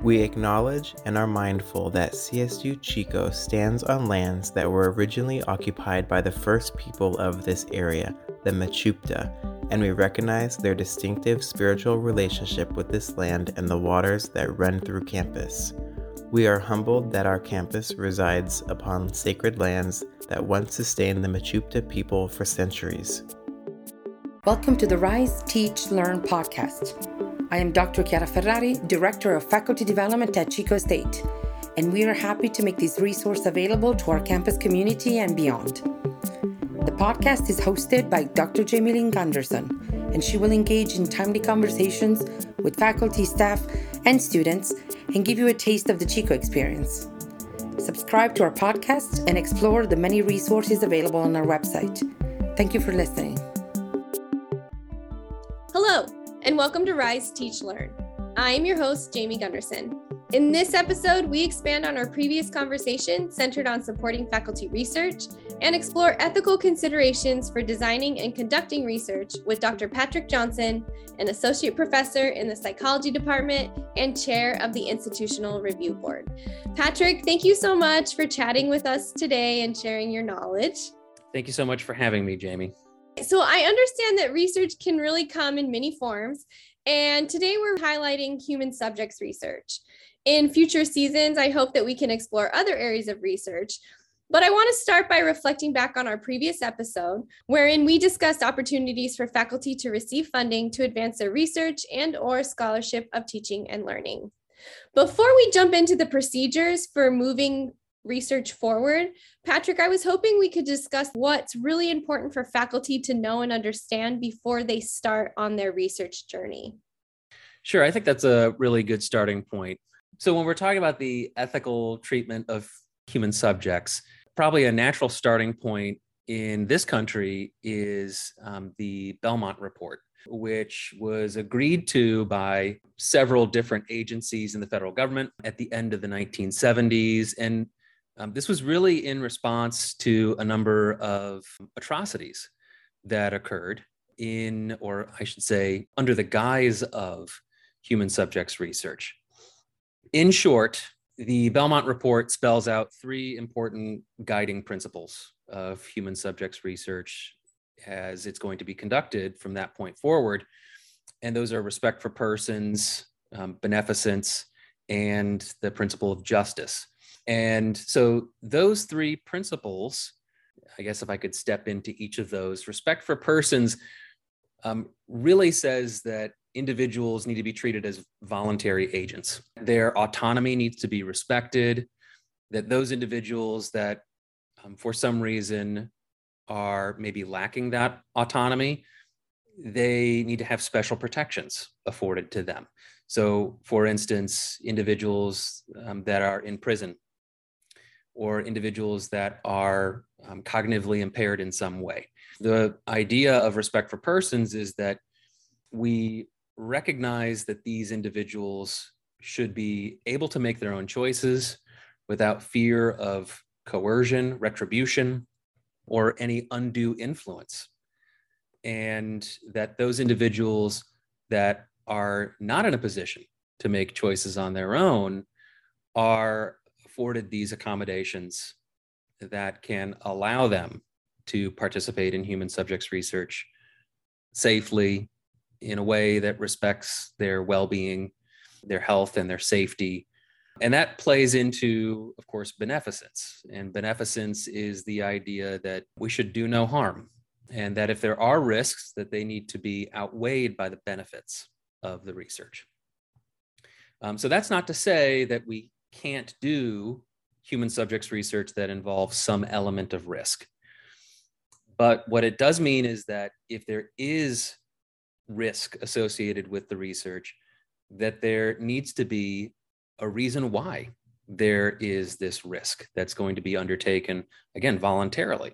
We acknowledge and are mindful that CSU Chico stands on lands that were originally occupied by the first people of this area, the Mechoopda, and we recognize their distinctive spiritual relationship with this land and the waters that run through campus. We are humbled that our campus resides upon sacred lands that once sustained the Mechoopda people for centuries. Welcome to the Rise, Teach, Learn podcast. I am Dr. Chiara Ferrari, Director of Faculty Development at Chico State, and we are happy to make this resource available to our campus community and beyond. The podcast is hosted by Dr. Jamie Lynn Gunderson, and she will engage in timely conversations with faculty, staff, and students and give you a taste of the Chico experience. Subscribe to our podcast and explore the many resources available on our website. Thank you for listening and welcome to Rise, Teach, Learn. I am your host, Jamie Gunderson. In this episode, we expand on our previous conversation centered on supporting faculty research and explore ethical considerations for designing and conducting research with Dr. Patrick Johnson, an associate professor in the psychology department and chair of the Institutional Review Board. Patrick, thank you so much for chatting with us today and sharing your knowledge. Thank you so much for having me, Jamie. So I understand that research can really come in many forms. And today we're highlighting human subjects research. In future seasons, I hope that we can explore other areas of research. But I want to start by reflecting back on our previous episode, wherein we discussed opportunities for faculty to receive funding to advance their research and or scholarship of teaching and learning. Before we jump into the procedures for moving research forward. Patrick, I was hoping we could discuss what's really important for faculty to know and understand before they start on their research journey. Sure, I think that's a really good starting point. So, when we're talking about the ethical treatment of human subjects, probably a natural starting point in this country is um, the Belmont Report, which was agreed to by several different agencies in the federal government at the end of the 1970s and um, this was really in response to a number of atrocities that occurred in, or I should say, under the guise of human subjects research. In short, the Belmont Report spells out three important guiding principles of human subjects research as it's going to be conducted from that point forward. And those are respect for persons, um, beneficence, and the principle of justice. And so those three principles, I guess if I could step into each of those, respect for persons um, really says that individuals need to be treated as voluntary agents. Their autonomy needs to be respected, that those individuals that um, for some reason are maybe lacking that autonomy, they need to have special protections afforded to them. So, for instance, individuals um, that are in prison or individuals that are um, cognitively impaired in some way. The idea of respect for persons is that we recognize that these individuals should be able to make their own choices without fear of coercion, retribution, or any undue influence. And that those individuals that are not in a position to make choices on their own are afforded these accommodations that can allow them to participate in human subjects research safely in a way that respects their well-being their health and their safety. And that plays into of course beneficence. And beneficence is the idea that we should do no harm and that if there are risks that they need to be outweighed by the benefits of the research. Um, so that's not to say that we can't do human subjects research that involves some element of risk. But what it does mean is that if there is risk associated with the research, that there needs to be a reason why there is this risk that's going to be undertaken, again, voluntarily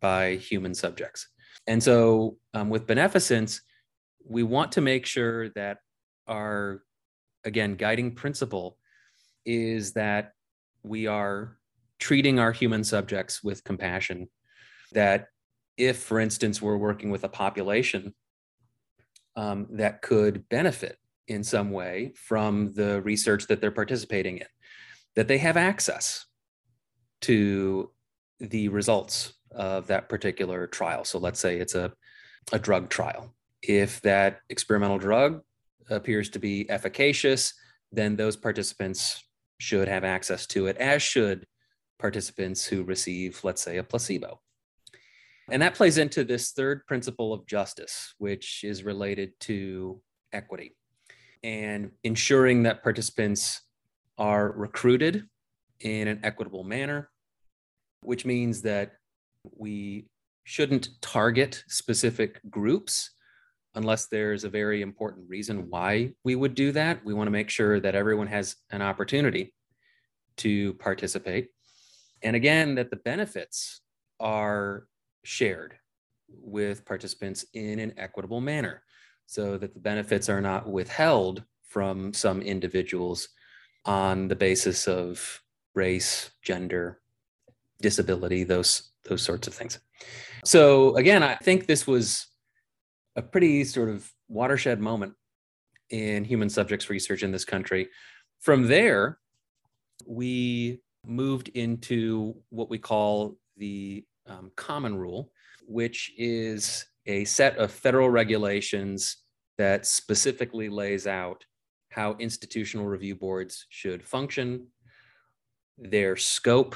by human subjects. And so, um, with beneficence, we want to make sure that our, again, guiding principle is that we are treating our human subjects with compassion. That if, for instance, we're working with a population um, that could benefit in some way from the research that they're participating in, that they have access to the results of that particular trial. So let's say it's a, a drug trial. If that experimental drug appears to be efficacious, then those participants should have access to it, as should participants who receive, let's say, a placebo. And that plays into this third principle of justice, which is related to equity and ensuring that participants are recruited in an equitable manner, which means that we shouldn't target specific groups unless there's a very important reason why we would do that. We want to make sure that everyone has an opportunity to participate. And again, that the benefits are shared with participants in an equitable manner so that the benefits are not withheld from some individuals on the basis of race, gender, disability, those those sorts of things. So again, I think this was a pretty sort of watershed moment in human subjects research in this country. From there, we moved into what we call the um, common rule, which is a set of federal regulations that specifically lays out how institutional review boards should function, their scope,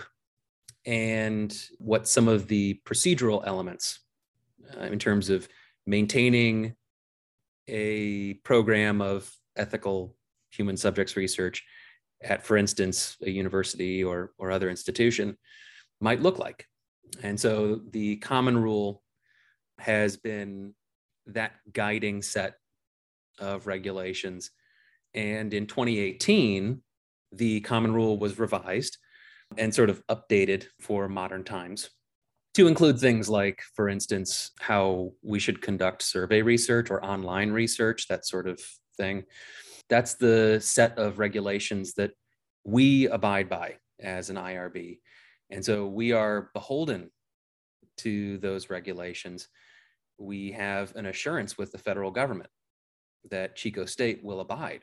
and what some of the procedural elements uh, in terms of maintaining a program of ethical human subjects research at, for instance, a university or, or other institution might look like. And so the common rule has been that guiding set of regulations. And in 2018, the common rule was revised and sort of updated for modern times to include things like, for instance, how we should conduct survey research or online research, that sort of thing. That's the set of regulations that we abide by as an IRB. And so we are beholden to those regulations. We have an assurance with the federal government that Chico State will abide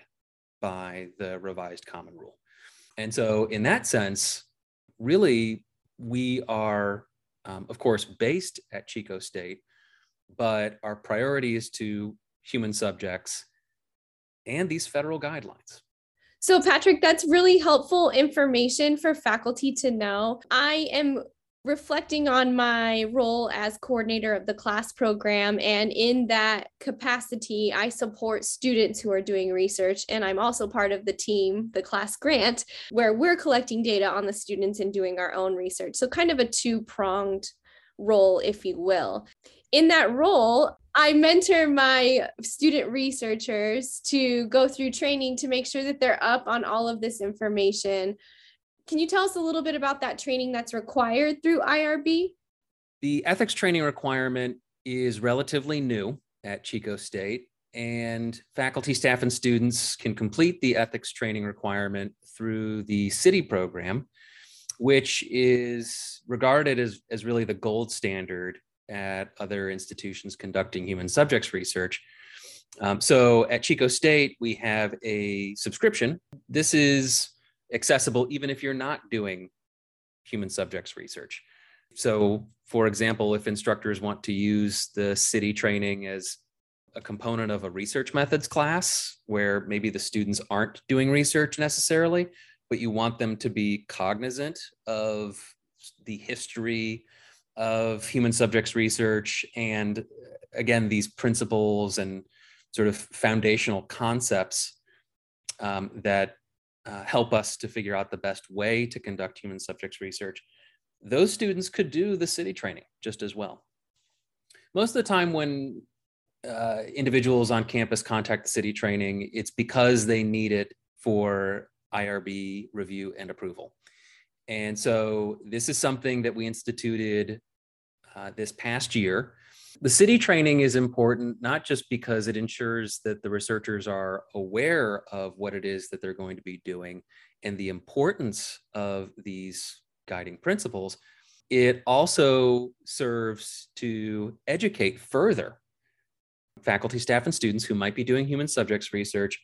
by the revised common rule. And so, in that sense, really, we are, um, of course, based at Chico State, but our priority is to human subjects and these federal guidelines. So, Patrick, that's really helpful information for faculty to know. I am reflecting on my role as coordinator of the class program. And in that capacity, I support students who are doing research. And I'm also part of the team, the class grant, where we're collecting data on the students and doing our own research. So, kind of a two pronged role, if you will. In that role, I mentor my student researchers to go through training to make sure that they're up on all of this information can you tell us a little bit about that training that's required through IRB? The ethics training requirement is relatively new at Chico State, and faculty, staff, and students can complete the ethics training requirement through the CITI program, which is regarded as, as really the gold standard at other institutions conducting human subjects research. Um, so at Chico State, we have a subscription. This is accessible even if you're not doing human subjects research. So, for example, if instructors want to use the CITI training as a component of a research methods class where maybe the students aren't doing research necessarily, but you want them to be cognizant of the history of human subjects research and again these principles and sort of foundational concepts um, that uh, help us to figure out the best way to conduct human subjects research, those students could do the CITI training just as well. Most of the time when uh, individuals on campus contact the CITI training, it's because they need it for IRB review and approval. And so this is something that we instituted uh, this past year the CITI training is important not just because it ensures that the researchers are aware of what it is that they're going to be doing and the importance of these guiding principles, it also serves to educate further faculty, staff, and students who might be doing human subjects research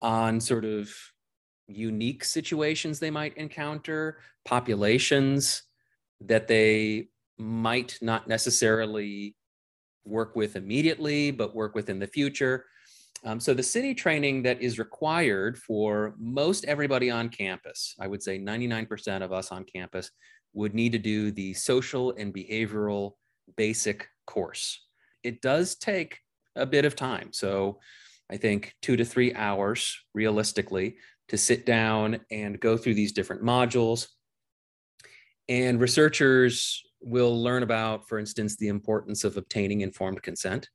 on sort of unique situations they might encounter, populations that they might not necessarily work with immediately, but work with in the future. Um, so the CITI training that is required for most everybody on campus, I would say 99% of us on campus would need to do the social and behavioral basic course. It does take a bit of time. So I think two to three hours realistically to sit down and go through these different modules. And researchers will learn about, for instance, the importance of obtaining informed consent,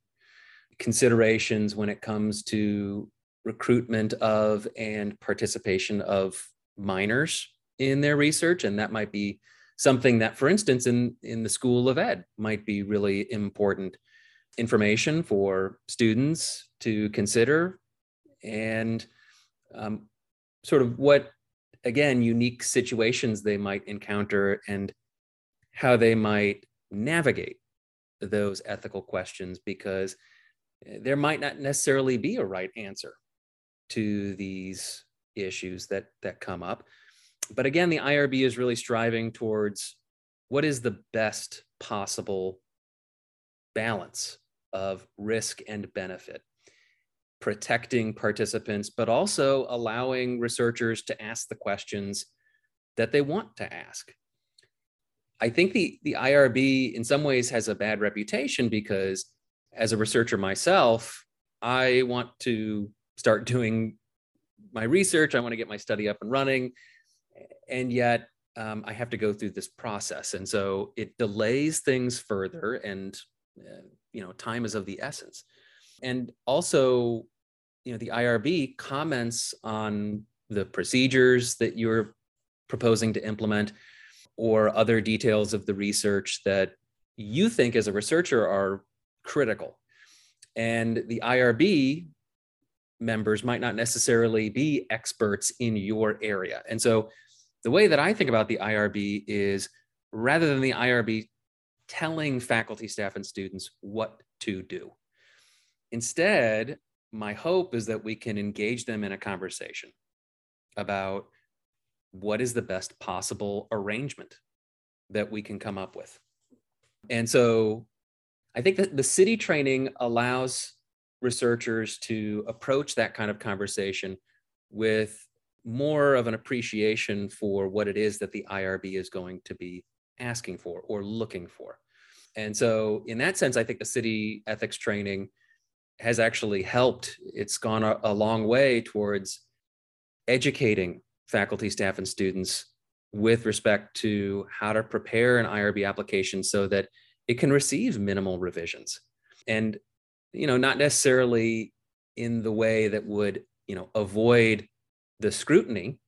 considerations when it comes to recruitment of and participation of minors in their research. And that might be something that, for instance, in, in the School of Ed might be really important information for students to consider and um, sort of what again unique situations they might encounter and how they might navigate those ethical questions because eh, there might not necessarily be a right answer to these issues that that come up but again the irb is really striving towards what is the best possible balance of risk and benefit protecting participants, but also allowing researchers to ask the questions that they want to ask. I think the, the IRB in some ways has a bad reputation because as a researcher myself, I want to start doing my research. I want to get my study up and running. And yet um, I have to go through this process. And so it delays things further and, uh, you know, time is of the essence. And also, you know, the IRB comments on the procedures that you're proposing to implement or other details of the research that you think as a researcher are critical. And the IRB members might not necessarily be experts in your area. And so the way that I think about the IRB is rather than the IRB telling faculty, staff, and students what to do, Instead, my hope is that we can engage them in a conversation about what is the best possible arrangement that we can come up with. And so I think that the CITI training allows researchers to approach that kind of conversation with more of an appreciation for what it is that the IRB is going to be asking for or looking for. And so, in that sense, I think the CITI ethics training has actually helped. It's gone a, a long way towards educating faculty, staff, and students with respect to how to prepare an IRB application so that it can receive minimal revisions. And, you know, not necessarily in the way that would, you know, avoid the scrutiny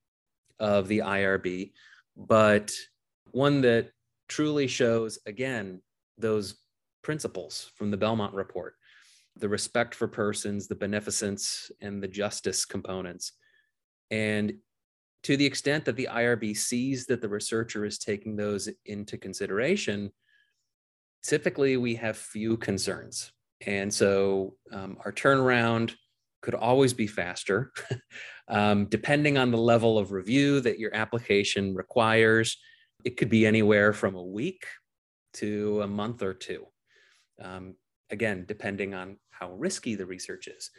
of the IRB, but one that truly shows, again, those principles from the Belmont report the respect for persons, the beneficence, and the justice components. And to the extent that the IRB sees that the researcher is taking those into consideration, typically we have few concerns. And so um, our turnaround could always be faster, um, depending on the level of review that your application requires. It could be anywhere from a week to a month or two. Um, again, depending on how risky the research is.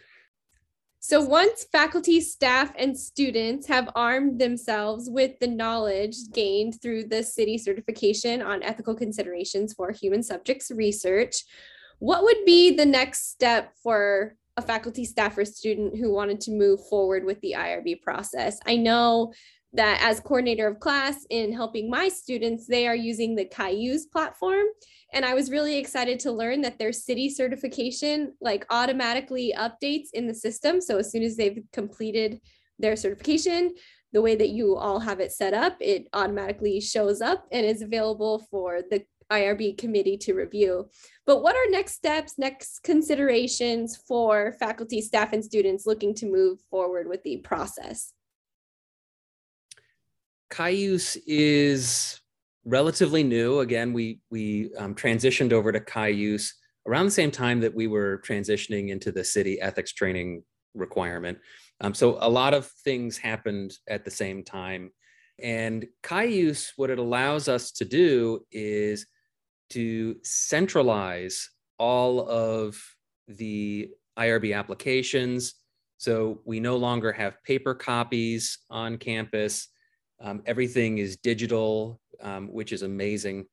So, once faculty, staff, and students have armed themselves with the knowledge gained through the CITI certification on ethical considerations for human subjects research, what would be the next step for a faculty, staff, or student who wanted to move forward with the IRB process? I know that as coordinator of class in helping my students, they are using the Cayuse platform. And I was really excited to learn that their CITI certification like automatically updates in the system. So as soon as they've completed their certification, the way that you all have it set up, it automatically shows up and is available for the IRB committee to review. But what are next steps, next considerations for faculty, staff, and students looking to move forward with the process? Cayuse is relatively new. Again, we we um, transitioned over to Cayuse around the same time that we were transitioning into the CITI ethics training requirement. Um, so a lot of things happened at the same time. And Cayuse, what it allows us to do is to centralize all of the IRB applications. So we no longer have paper copies on campus. Um, everything is digital, um, which is amazing.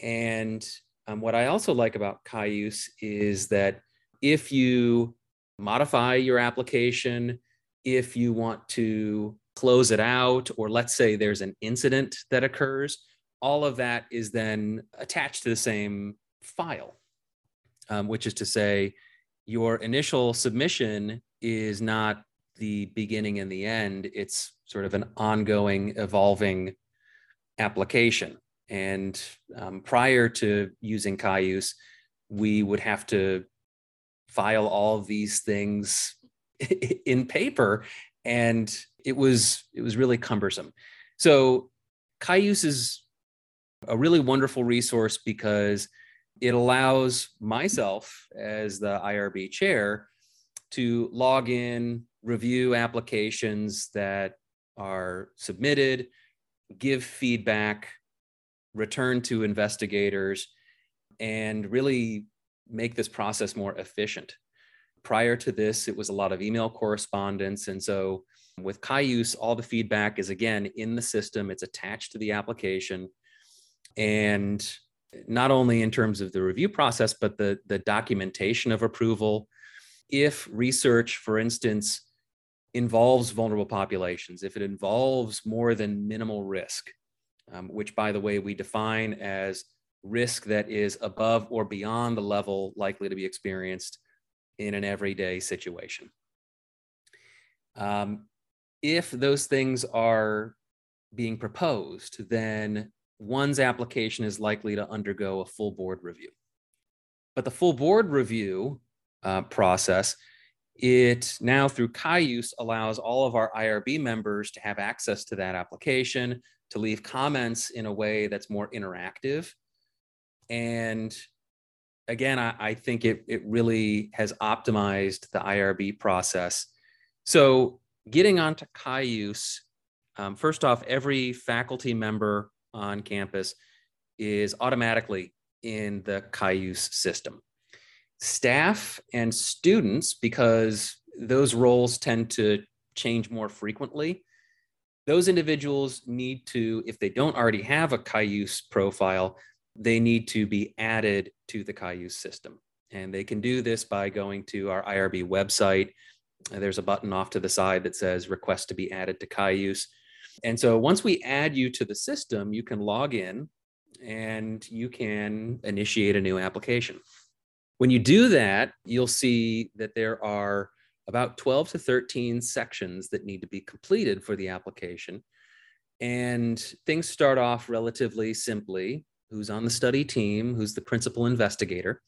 And um, what I also like about Cayuse is that if you modify your application, if you want to close it out, or let's say there's an incident that occurs, all of that is then attached to the same file, um, which is to say, your initial submission is not the beginning and the end, it's sort of an ongoing, evolving application. And um, prior to using Cayuse, we would have to file all these things in paper, and it was it was really cumbersome. So Cayuse is a really wonderful resource because it allows myself as the IRB chair to log in, review applications that are submitted, give feedback, return to investigators, and really make this process more efficient. Prior to this, it was a lot of email correspondence. And so with Cayuse, all the feedback is again in the system, it's attached to the application. And not only in terms of the review process, but the, the documentation of approval. If research, for instance, involves vulnerable populations, if it involves more than minimal risk, um, which, by the way, we define as risk that is above or beyond the level likely to be experienced in an everyday situation. Um, if those things are being proposed, then one's application is likely to undergo a full board review. But the full board review uh, process, it now through Cayuse allows all of our IRB members to have access to that application, to leave comments in a way that's more interactive. And again, I, I think it, it really has optimized the IRB process. So getting onto Cayuse, um, first off, every faculty member on campus is automatically in the Cayuse system. Staff and students, because those roles tend to change more frequently, those individuals need to, if they don't already have a Cayuse profile, they need to be added to the Cayuse system. And they can do this by going to our IRB website. There's a button off to the side that says request to be added to Cayuse. And so once we add you to the system, you can log in and you can initiate a new application. When you do that, you'll see that there are about 12 to 13 sections that need to be completed for the application. And things start off relatively simply who's on the study team, who's the principal investigator.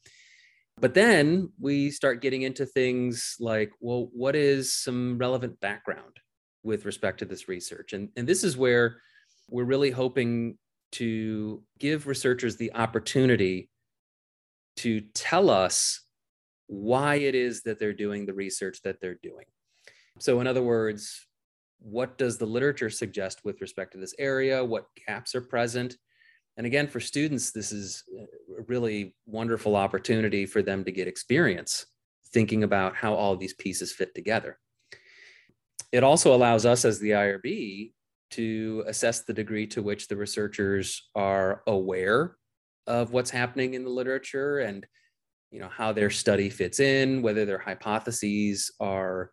But then we start getting into things like, well, what is some relevant background with respect to this research? And, and this is where we're really hoping to give researchers the opportunity to tell us why it is that they're doing the research that they're doing. So, in other words, what does the literature suggest with respect to this area? What gaps are present? And again, for students, this is a really wonderful opportunity for them to get experience thinking about how all these pieces fit together. It also allows us as the IRB to assess the degree to which the researchers are aware of what's happening in the literature and you know how their study fits in whether their hypotheses are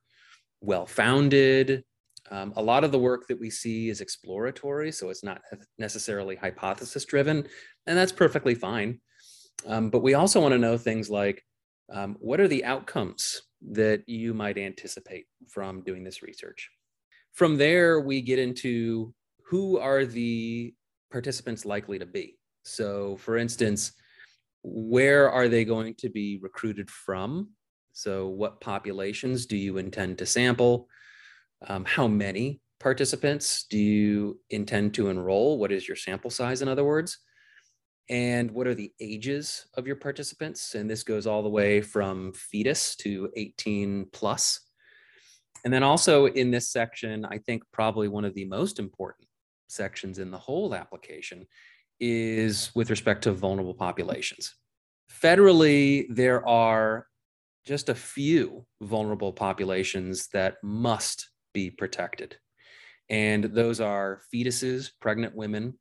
well founded um, a lot of the work that we see is exploratory, so it's not necessarily hypothesis driven, and that's perfectly fine. Um, but we also want to know things like um, what are the outcomes that you might anticipate from doing this research? From there, we get into who are the participants likely to be. So, for instance, where are they going to be recruited from? So, what populations do you intend to sample? Um, how many participants do you intend to enroll? What is your sample size, in other words? And what are the ages of your participants? And this goes all the way from fetus to 18 plus. And then also in this section, I think probably one of the most important sections in the whole application is with respect to vulnerable populations. Federally, there are just a few vulnerable populations that must be protected. And those are fetuses, pregnant women,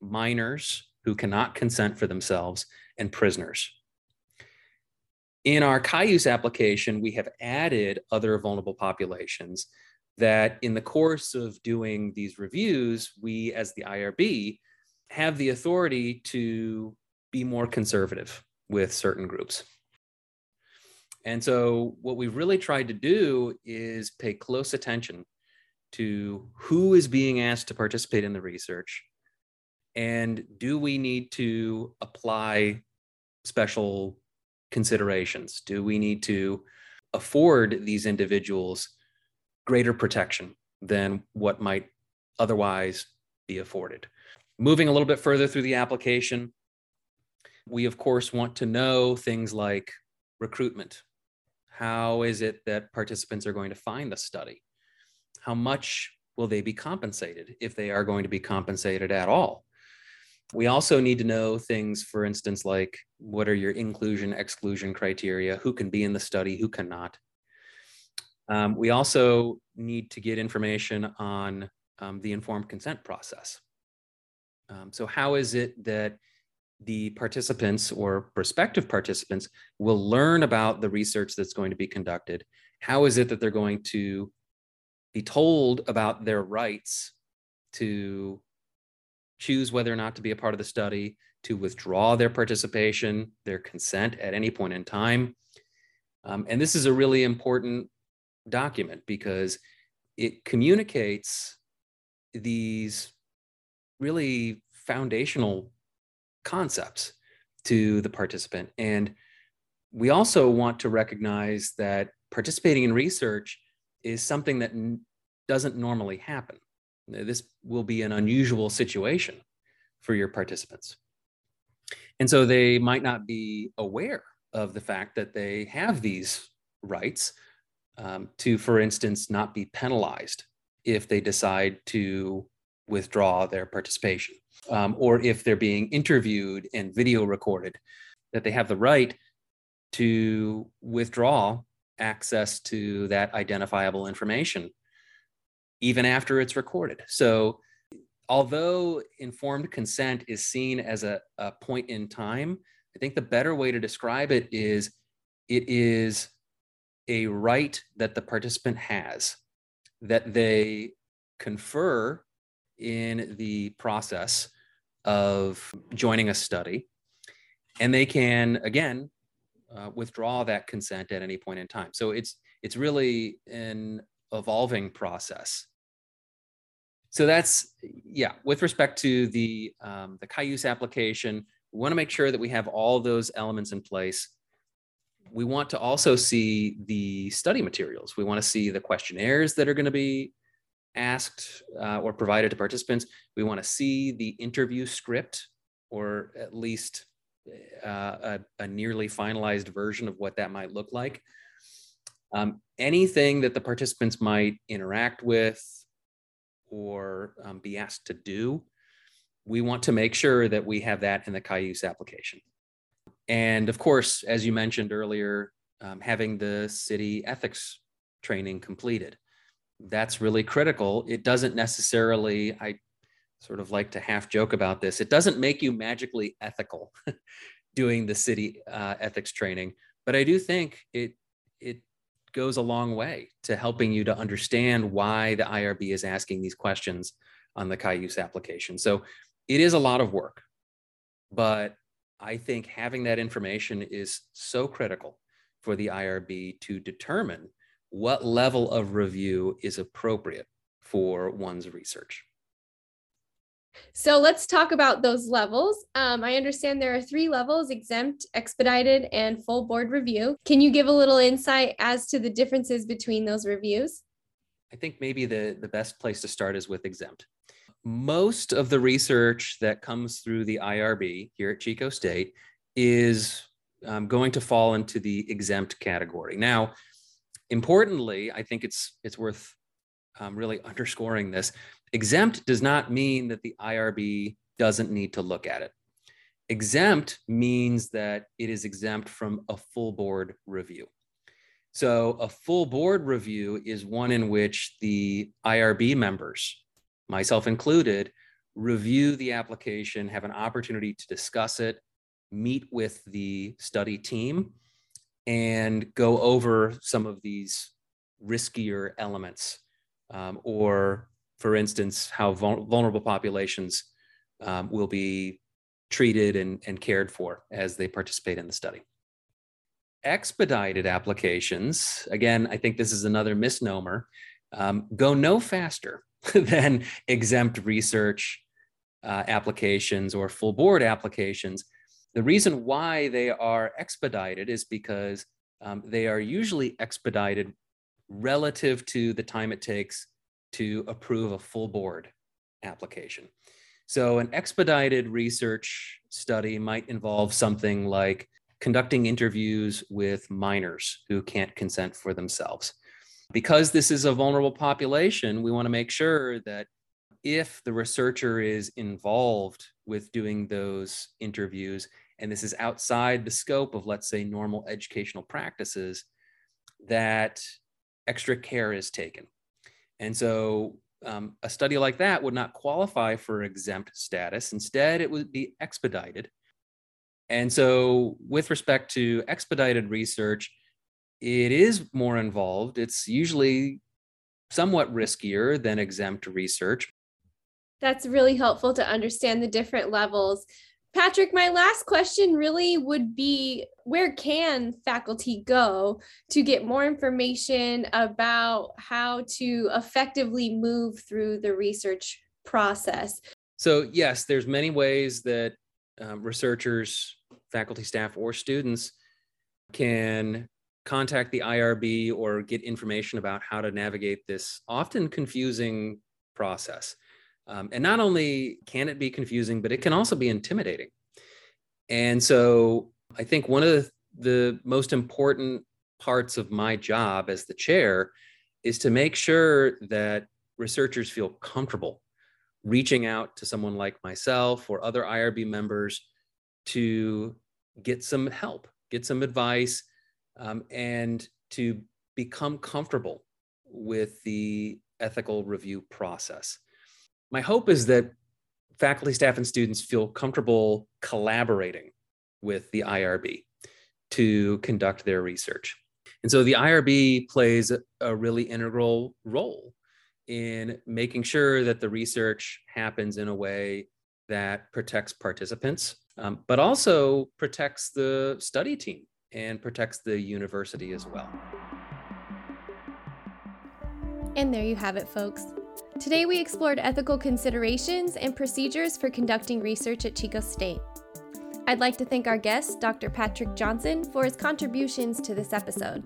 minors who cannot consent for themselves, and prisoners. In our Cayuse application, we have added other vulnerable populations that in the course of doing these reviews, we as the IRB have the authority to be more conservative with certain groups. And so, what we've really tried to do is pay close attention to who is being asked to participate in the research and do we need to apply special considerations? Do we need to afford these individuals greater protection than what might otherwise be afforded? Moving a little bit further through the application, we of course want to know things like recruitment. How is it that participants are going to find the study? How much will they be compensated if they are going to be compensated at all? We also need to know things, for instance, like what are your inclusion exclusion criteria, who can be in the study, who cannot. Um, we also need to get information on um, the informed consent process. Um, so, how is it that the participants or prospective participants will learn about the research that's going to be conducted? How is it that they're going to be told about their rights to choose whether or not to be a part of the study, to withdraw their participation, their consent at any point in time. Um, and this is a really important document because it communicates these really foundational concepts to the participant. And we also want to recognize that participating in research is something that n- doesn't normally happen. This will be an unusual situation for your participants. And so they might not be aware of the fact that they have these rights um, to, for instance, not be penalized if they decide to withdraw their participation, um, or if they're being interviewed and video recorded, that they have the right to withdraw access to that identifiable information even after it's recorded. So, although informed consent is seen as a, a point in time, I think the better way to describe it is it is a right that the participant has that they confer in the process of joining a study. And they can, again, uh, withdraw that consent at any point in time. So it's it's really an evolving process so that's yeah with respect to the um, the cayuse application we want to make sure that we have all those elements in place we want to also see the study materials we want to see the questionnaires that are going to be asked uh, or provided to participants we want to see the interview script or at least uh, a, a, nearly finalized version of what that might look like um, anything that the participants might interact with or um, be asked to do, we want to make sure that we have that in the Cayuse application. And of course, as you mentioned earlier, um, having the CITI ethics training completed. That's really critical. It doesn't necessarily, I sort of like to half joke about this, it doesn't make you magically ethical doing the CITI uh, ethics training, but I do think it it goes a long way to helping you to understand why the IRB is asking these questions on the Cayuse application. So it is a lot of work, but I think having that information is so critical for the IRB to determine what level of review is appropriate for one's research. So let's talk about those levels. Um, I understand there are three levels exempt, expedited, and full board review. Can you give a little insight as to the differences between those reviews? I think maybe the, the best place to start is with exempt. Most of the research that comes through the IRB here at Chico State is um, going to fall into the exempt category. Now, importantly, I think it's it's worth um, really underscoring this. Exempt does not mean that the IRB doesn't need to look at it. Exempt means that it is exempt from a full board review. So, a full board review is one in which the IRB members, myself included, review the application, have an opportunity to discuss it, meet with the study team, and go over some of these riskier elements. Um, or, for instance, how vul- vulnerable populations um, will be treated and, and cared for as they participate in the study. Expedited applications, again, I think this is another misnomer, um, go no faster than exempt research uh, applications or full board applications. The reason why they are expedited is because um, they are usually expedited relative to the time it takes to approve a full board application. So, an expedited research study might involve something like conducting interviews with minors who can't consent for themselves. Because this is a vulnerable population, we want to make sure that if the researcher is involved with doing those interviews, and this is outside the scope of, let's say, normal educational practices, that extra care is taken. And so um, a study like that would not qualify for exempt status. Instead, it would be expedited. And so, with respect to expedited research, it is more involved. It's usually somewhat riskier than exempt research, that's really helpful to understand the different levels. Patrick, my last question really would be where can faculty go to get more information about how to effectively move through the research process? So, yes, there's many ways that um, researchers, faculty, staff, or students can contact the IRB or get information about how to navigate this often confusing process. Um, and not only can it be confusing, but it can also be intimidating. And so I think one of the, the most important parts of my job as the chair is to make sure that researchers feel comfortable reaching out to someone like myself or other IRB members to get some help, get some advice, um, and to become comfortable with the ethical review process my hope is that faculty, staff, and students feel comfortable collaborating with the IRB to conduct their research. And so the IRB plays a really integral role in making sure that the research happens in a way that protects participants, um, but also protects the study team and protects the university as well. And there you have it, folks. Today we explored ethical considerations and procedures for conducting research at Chico State. I'd like to thank our guest, Dr. Patrick Johnson, for his contributions to this episode.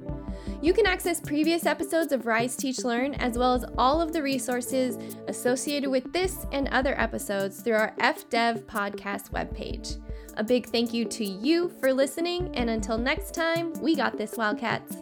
You can access previous episodes of Rise, Teach, Learn, as well as all of the resources associated with this and other episodes through our FDev podcast webpage. A big thank you to you for listening, and until next time, we got this, Wildcats.